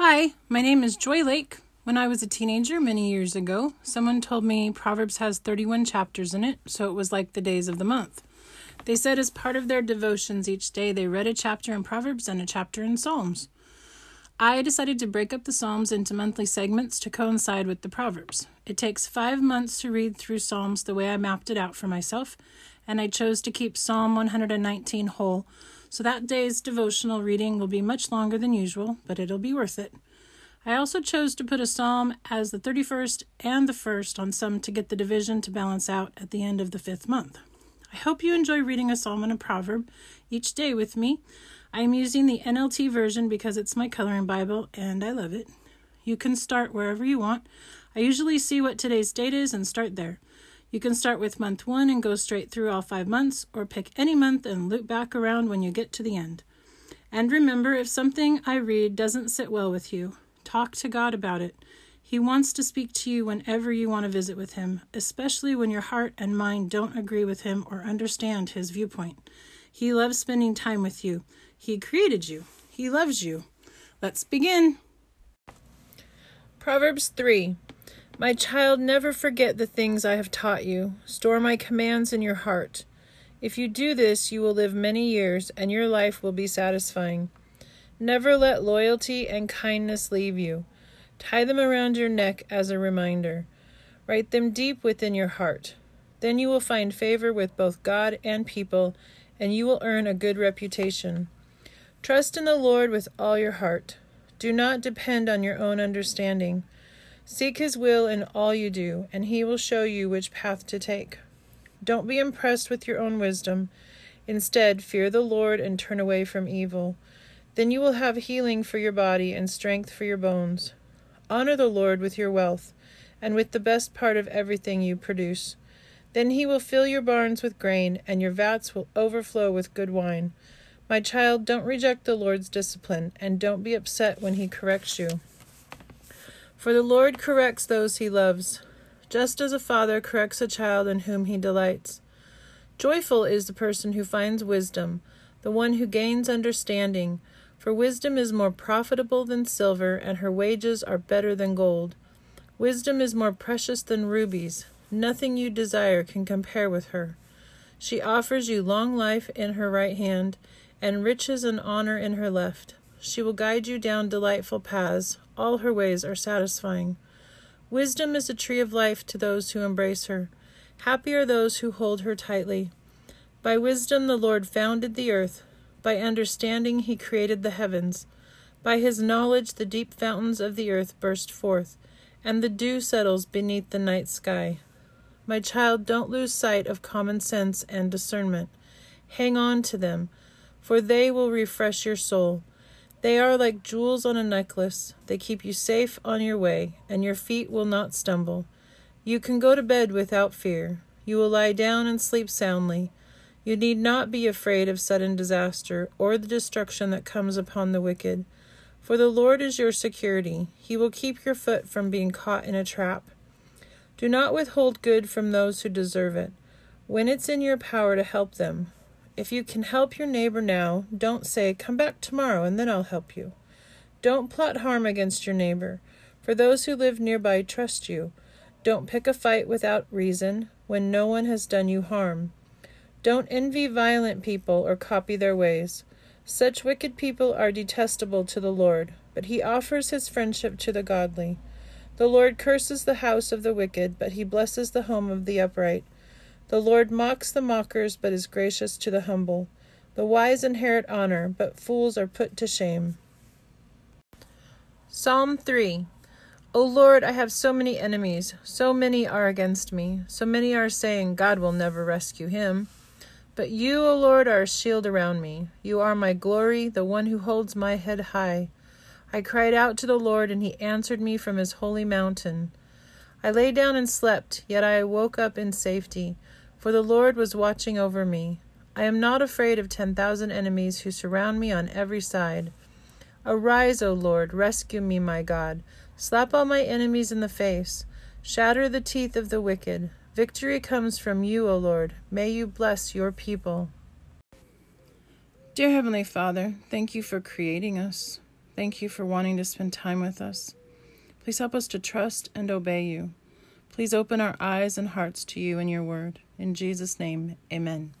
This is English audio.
Hi, my name is Joi Lake. When I was a teenager many years ago, someone told me Proverbs has 31 chapters in it, so it was like the days of the month. They said as part of their devotions each day, they read a chapter in Proverbs and a chapter in Psalms. I decided to break up the Psalms into monthly segments to coincide with the Proverbs. It takes five months to read through Psalms the way I mapped it out for myself, and I chose to keep Psalm 119 whole, so that day's devotional reading will be much longer than usual, but it'll be worth it. I also chose to put a psalm as the 31st and the 1st on some to get the division to balance out at the end of the fifth month. I hope you enjoy reading a psalm and a proverb each day with me. I am using the NLT version because it's my coloring Bible and I love it. You can start wherever you want. I usually see what today's date is and start there. You can start with month one and go straight through all five months, or pick any month and loop back around when you get to the end. And remember, if something I read doesn't sit well with you, talk to God about it. He wants to speak to you whenever you want to visit with Him, especially when your heart and mind don't agree with Him or understand His viewpoint. He loves spending time with you. He created you, He loves you. Let's begin. Proverbs 3 My child, never forget the things I have taught you. Store my commands in your heart. If you do this, you will live many years, and your life will be satisfying. Never let loyalty and kindness leave you. Tie them around your neck as a reminder. Write them deep within your heart. Then you will find favor with both God and people, and you will earn a good reputation. Trust in the Lord with all your heart. Do not depend on your own understanding. Seek His will in all you do, and He will show you which path to take. Don't be impressed with your own wisdom. Instead, fear the Lord and turn away from evil. Then you will have healing for your body and strength for your bones. Honor the Lord with your wealth and with the best part of everything you produce. Then he will fill your barns with grain, and your vats will overflow with good wine. My child, don't reject the Lord's discipline, and don't be upset when he corrects you. For the Lord corrects those he loves, just as a father corrects a child in whom he delights. Joyful is the person who finds wisdom, the one who gains understanding. For wisdom is more profitable than silver, and her wages are better than gold. Wisdom is more precious than rubies. Nothing you desire can compare with her. She offers you long life in her right hand, and riches and honor in her left. She will guide you down delightful paths. All her ways are satisfying. Wisdom is a tree of life to those who embrace her. Happy are those who hold her tightly. By wisdom the Lord founded the earth. By understanding he created the heavens. By his knowledge the deep fountains of the earth burst forth, and the dew settles beneath the night sky. My child, don't lose sight of common sense and discernment. Hang on to them, for they will refresh your soul. They are like jewels on a necklace. They keep you safe on your way, and your feet will not stumble. You can go to bed without fear. You will lie down and sleep soundly. You need not be afraid of sudden disaster or the destruction that comes upon the wicked. For the Lord is your security. He will keep your foot from being caught in a trap. Do not withhold good from those who deserve it, when it's in your power to help them. If you can help your neighbor now, don't say, Come back tomorrow and then I'll help you. Don't plot harm against your neighbor, for those who live nearby trust you. Don't pick a fight without reason when no one has done you harm. Don't envy violent people or copy their ways. Such wicked people are detestable to the Lord, but he offers his friendship to the godly. The Lord curses the house of the wicked, but he blesses the home of the upright. The Lord mocks the mockers, but is gracious to the humble. The wise inherit honor, but fools are put to shame. Psalm 3 O Lord, I have so many enemies. So many are against me. So many are saying, God will never rescue him. But you, O Lord, are a shield around me. You are my glory, the one who holds my head high. I cried out to the Lord, and he answered me from his holy mountain. I lay down and slept, yet I woke up in safety, for the Lord was watching over me. I am not afraid of ten thousand enemies who surround me on every side. Arise, O Lord, rescue me, my God. Slap all my enemies in the face. Shatter the teeth of the wicked. Victory comes from you, O Lord. May you bless your people. Dear Heavenly Father, thank you for creating us. Thank you for wanting to spend time with us. Please help us to trust and obey you. Please open our eyes and hearts to you and your word. In Jesus' name, amen.